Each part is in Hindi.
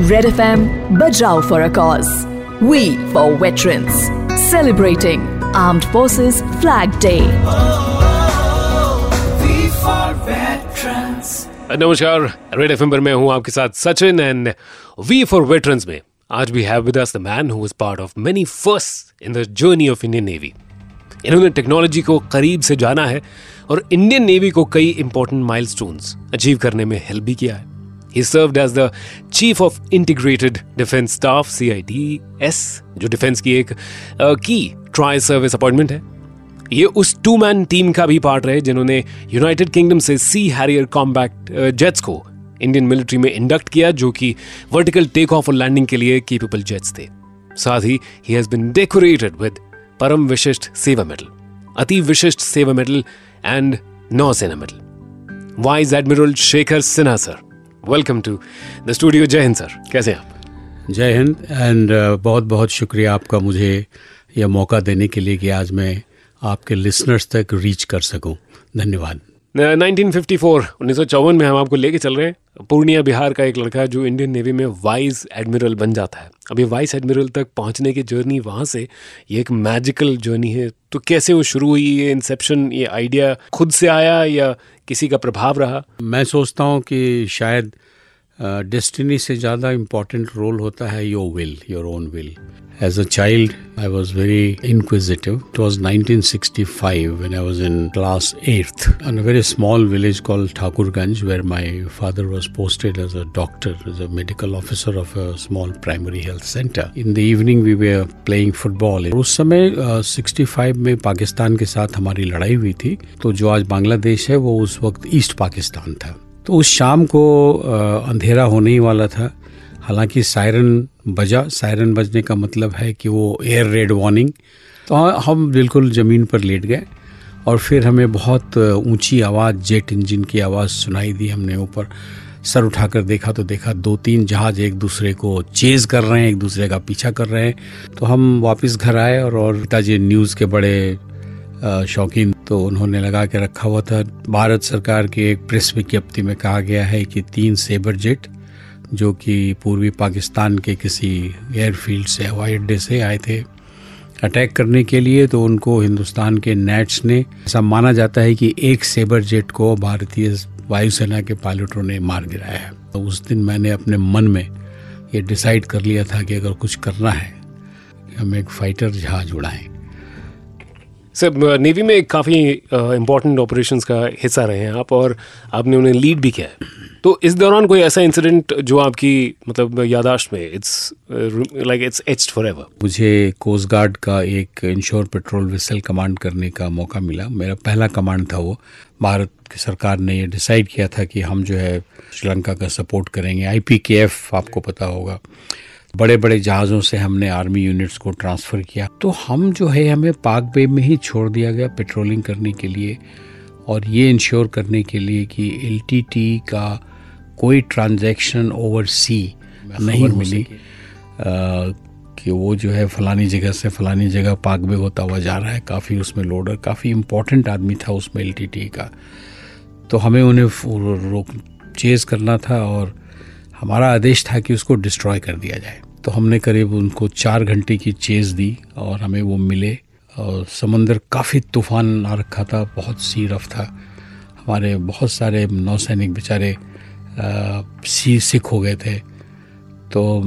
Red FM Bajrao for a cause. We for veterans. Celebrating Armed Forces Flag Day. नमस्कार रेड एफ़ पर मैं हूँ आपके साथ Sachin and we for veterans में आज भी have with us the man who was part of many first in the journey of Indian navy इन्होंने टेक्नोलॉजी को करीब से जाना है और इंडियन नेवी को कई इंपॉर्टेंट माइलस्टोन्स अचीव करने में हेल्प भी किया है He served as the Chief of Integrated Defense Staff CIDS जो डिफेंस की एक की ट्राई सर्विस अपॉइंटमेंट है। ये उस टू मैन टीम का भी पार्ट रहे, जिन्होंने यूनाइटेड किंगडम से सी हैरियर कॉम्बैक्ट जेट्स को इंडियन मिलिट्री में इंडक्ट किया, जो कि वर्टिकल टेक ऑफ़ और लैंडिंग के लिए केपेबल जेट्स थे। साथ ही he has been decorated with Param Vishisht Seva medal Ati Vishisht Seva medal and Nausena medal vice admiral Shekhar Sinha sir welcome to the studio Jai Hind sir कैसे आप? जय हिंद एंड बहुत बहुत शुक्रिया आपका मुझे यह मौका देने के लिए कि आज मैं आपके लिसनर्स तक रीच कर सकूँ। धन्यवाद। 1954 1954 में हम आपको लेके चल रहे हैं पूर्णिया बिहार का एक लड़का जो इंडियन नेवी में वाइस एडमिरल बन जाता है। अभी वाइस एडमिरल तक पहुँचने की जर्नी वहाँ से, ये एक मैजिकल जर्नी है। तो कैसे वो शुरू हुई, ये इंसेप्शन ये आइडिया खुद से आया या किसी का प्रभाव रहा? मैं सोचता हूँ कि शायद डेस्टिनी uh, से ज़्यादा इम्पोर्टेंट रोल होता है your will your own will As a child, I was very inquisitive. It was 1965 when I was in class 8th in a very small village called Thakurganj where my father was posted as a doctor, as a medical officer of a small primary health center. In the evening we were playing football. उस समय uh, 65 में पाकिस्तान के साथ हमारी लड़ाई हुई थी तो जो आज बांग्लादेश है वो उस वक्त ईस्ट पाकिस्तान था तो उस शाम को अंधेरा होने ही वाला था। हालाँकि सायरन बजा, सायरन बजने का मतलब है कि वो एयर रेड वार्निंग तो हम बिल्कुल ज़मीन पर लेट गए और फिर हमें बहुत ऊँची आवाज़, जेट इंजन की आवाज़ सुनाई दी हमने ऊपर। सर उठाकर देखा तो देखा दो तीन जहाज़ एक दूसरे को चेज कर रहे हैं, एक दूसरे का पीछा कर रहे हैं। तो हम वापस घर आए और पिताजी न्यूज़ के बड़े शौकीन तो उन्होंने लगा के रखा हुआ था। भारत सरकार की एक प्रेस विज्ञप्ति में कहा गया है कि तीन सेबर जेट, जो कि पूर्वी पाकिस्तान के किसी एयरफील्ड से, हवाई अड्डे से आए थे, अटैक करने के लिए तो उनको हिंदुस्तान के नेट्स ने, ऐसा माना जाता है कि एक सेबर जेट को भारतीय वायुसेना के पायलटों ने मार गिराया है। तो उस दिन मैंने अपने मन में ये डिसाइड कर लिया था कि अगर कुछ करना है, हम एक फाइटर जहाज़ उड़ाएँ। सर नेवी में काफ़ी इम्पोर्टेंट ऑपरेशंस का हिस्सा रहे हैं आप और आपने उन्हें लीड भी किया है। तो इस दौरान कोई ऐसा इंसिडेंट जो आपकी मतलब यादाश्त में it's like it's etched forever मुझे कोस्ट गार्ड का एक इंश्योर पेट्रोल वेसल कमांड करने का मौका मिला। मेरा पहला कमांड था वो। भारत की सरकार ने ये डिसाइड किया था कि हम जो है श्रीलंका का सपोर्ट करेंगे। आई आपको पता होगा। बड़े बड़े जहाज़ों से हमने आर्मी यूनिट्स को ट्रांसफ़र किया। तो हम जो है हमें पाक बे में ही छोड़ दिया गया पेट्रोलिंग करने के लिए और ये इंश्योर करने के लिए कि एलटीटी का कोई ट्रांजैक्शन ओवर सी नहीं मिली। आ, कि वो जो है फलानी जगह से फलानी जगह पाक बे होता हुआ जा रहा है। काफ़ी उसमें लोडर काफ़ी इम्पोर्टेंट आदमी था उसमें एलटीटी का। तो हमें उन्हें रोक चेज़ करना था और हमारा आदेश था कि उसको डिस्ट्रॉय कर दिया जाए। तो हमने करीब उनको चार घंटे की चेज़ दी और हमें वो मिले। और समंदर काफ़ी तूफ़ान आ रखा था बहुत सी रफ था। हमारे बहुत सारे नौसैनिक बेचारे सी सिख हो गए थे। तो आ,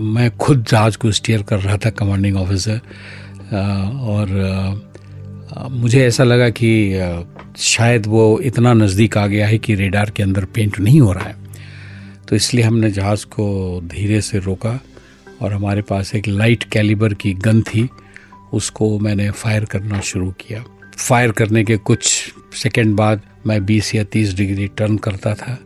मैं खुद जहाज़ को स्टीयर कर रहा था कमांडिंग ऑफिसर और आ, मुझे ऐसा लगा कि आ, शायद वो इतना नज़दीक आ गया है कि रेडार के अंदर पेंट नहीं हो रहा है। तो इसलिए हमने जहाज़ को धीरे से रोका और हमारे पास एक लाइट कैलिबर की गन थी। उसको मैंने फायर करना शुरू किया। फायर करने के कुछ सेकंड बाद मैं 20 या 30 डिग्री टर्न करता था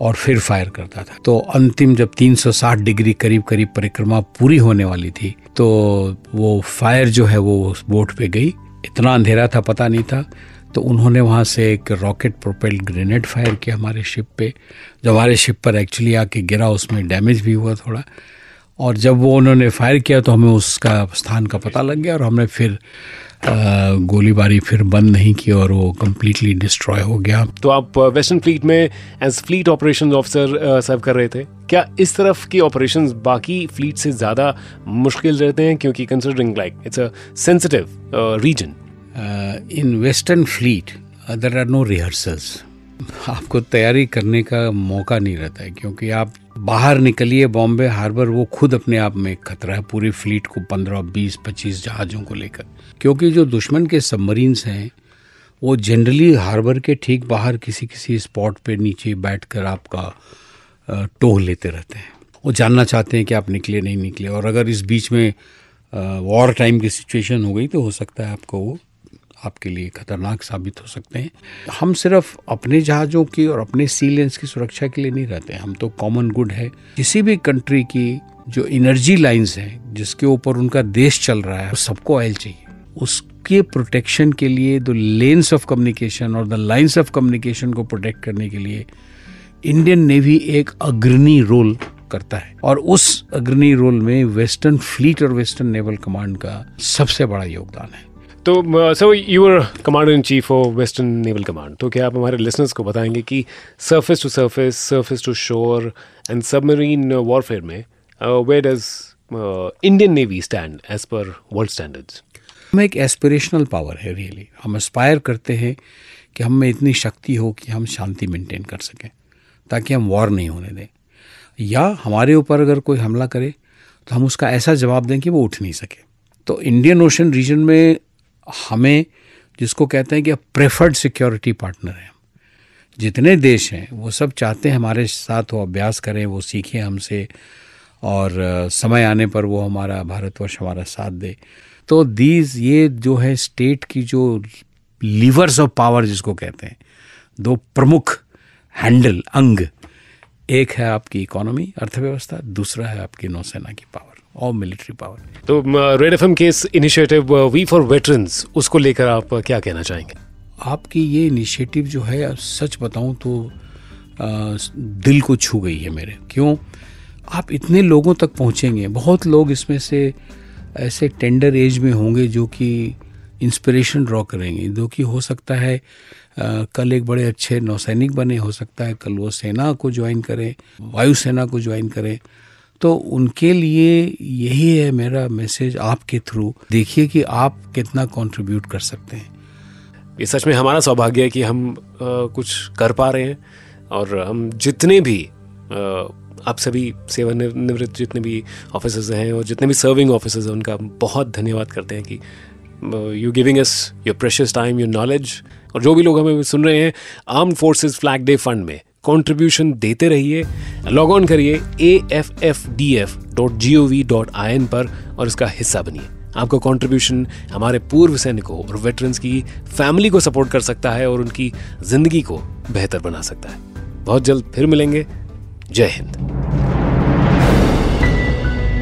और फिर फायर करता था। तो अंतिम जब 360 डिग्री करीब करीब परिक्रमा पूरी होने वाली थी तो वो फायर जो है वो बोट पे गई। इतना अंधेरा था, पता नहीं था। तो उन्होंने वहाँ से एक रॉकेट प्रोपेल्ड ग्रेनेड फायर किया हमारे शिप पे। जो हमारे शिप पर एक्चुअली आके गिरा, उसमें डैमेज भी हुआ थोड़ा। और जब वो उन्होंने फायर किया तो हमें उसका स्थान का पता लग गया और हमने फिर गोलीबारी फिर बंद नहीं की और वो कम्प्लीटली डिस्ट्रॉय हो गया। तो आप वेस्टर्न फ्लीट में as fleet operation officer serve कर रहे थे। क्या इस तरफ़ की ऑपरेशन बाकी फ्लीट से ज़्यादा मुश्किल रहते हैं? क्योंकि considering like it's a sensitive region in western fleet there are no rehearsals आपको तैयारी करने का मौका नहीं रहता है, क्योंकि आप बाहर निकलिए बॉम्बे हार्बर, वो खुद अपने आप में खतरा है पूरी फ्लीट को पंद्रह, बीस, पच्चीस जहाज़ों को लेकर। क्योंकि जो दुश्मन के सबमरीन्स हैं, वो जनरली हार्बर के ठीक बाहर किसी किसी स्पॉट पे नीचे बैठकर आपका टोह लेते रहते हैं। वो जानना चाहते हैं कि आप निकले, नहीं निकले, और अगर इस बीच में वॉर टाइम की सिचुएशन हो गई तो हो सकता है आपको वो आपके लिए खतरनाक साबित हो सकते हैं। हम सिर्फ़ अपने जहाज़ों की और अपने सी की सुरक्षा के लिए नहीं रहते हम तो कॉमन गुड है। किसी भी कंट्री की जो एनर्जी लाइंस हैं, जिसके ऊपर उनका देश चल रहा है सबको ऑयल चाहिए। उसके प्रोटेक्शन के लिए द लेंस ऑफ़ कम्युनिकेशन और द लाइन्स ऑफ़ कम्युनिकेशन को प्रोटेक्ट करने के लिए इंडियन नेवी एक अग्रणी रोल करता है। और उस अग्रणी रोल में वेस्टर्न फ्लीट और वेस्टर्न नेवल कमांड का सबसे बड़ा योगदान है। तो sir you are commander in chief of western naval command तो क्या आप हमारे लिसनर्स को बताएँगे कि surface to surface surface to shore and submarine warfare में where does Indian navy stand as पर वर्ल्ड स्टैंडर्ड्स हम एक एस्पिरेशनल पावर है रियली हम एस्पायर करते हैं कि हम में इतनी शक्ति हो कि हम शांति मेंटेन कर सकें, ताकि हम वॉर नहीं होने दें। या हमारे ऊपर अगर कोई हमला करे तो हम उसका ऐसा जवाब दें कि वो उठ नहीं सके। तो इंडियन ओशन रीजन में हमें जिसको कहते हैं कि प्रेफर्ड सिक्योरिटी पार्टनर हैं। जितने देश हैं, वो सब चाहते हैं हमारे साथ वो अभ्यास करें, वो सीखें हमसे और समय आने पर वो हमारा भारतवर्ष हमारा साथ दे। तो दीज ये जो है स्टेट की जो लीवर्स ऑफ़ पावर जिसको कहते हैं, दो प्रमुख हैंडल अंग। एक है आपकी इकोनॉमी अर्थव्यवस्था, दूसरा है आपकी नौसेना की पावर और मिलिट्री पावर तो रेड एफ़ के इस इनिशिएटिव वी फॉर वेटरन्स उसको लेकर आप क्या कहना चाहेंगे? आपकी ये इनिशिएटिव जो है सच बताऊँ तो आ, दिल को छू गई है मेरे। क्यों? आप इतने लोगों तक पहुँचेंगे। बहुत लोग इसमें से ऐसे टेंडर एज में होंगे जो कि इंस्पिरेशन ड्रॉ करेंगे। जो कि हो सकता है आ, कल एक बड़े अच्छे नौसैनिक बने हो सकता है कल वो सेना को ज्वाइन करें वायुसेना को ज्वाइन करें। तो उनके लिए यही है मेरा मैसेज आपके थ्रू देखिए कि आप कितना कंट्रीब्यूट कर सकते हैं। ये सच में हमारा सौभाग्य है कि हम आ, कुछ कर पा रहे हैं और हम जितने भी आ, आप सभी सेवानिवृत्त जितने भी ऑफिसर्स हैं और जितने भी सर्विंग ऑफिसर्स हैं उनका बहुत धन्यवाद करते हैं कि you giving us your precious time your knowledge और जो भी लोग हमें सुन रहे हैं armed forces flag day fund में। कंट्रीब्यूशन देते रहिए लॉग ऑन करिए A F F D F dot G O V dot I N पर और इसका हिस्सा बनिए। आपका कॉन्ट्रीब्यूशन हमारे पूर्व सैनिकों और वेटरन्स की फैमिली को सपोर्ट कर सकता है और उनकी ज़िंदगी को बेहतर बना सकता है। बहुत जल्द फिर मिलेंगे। जय हिंद।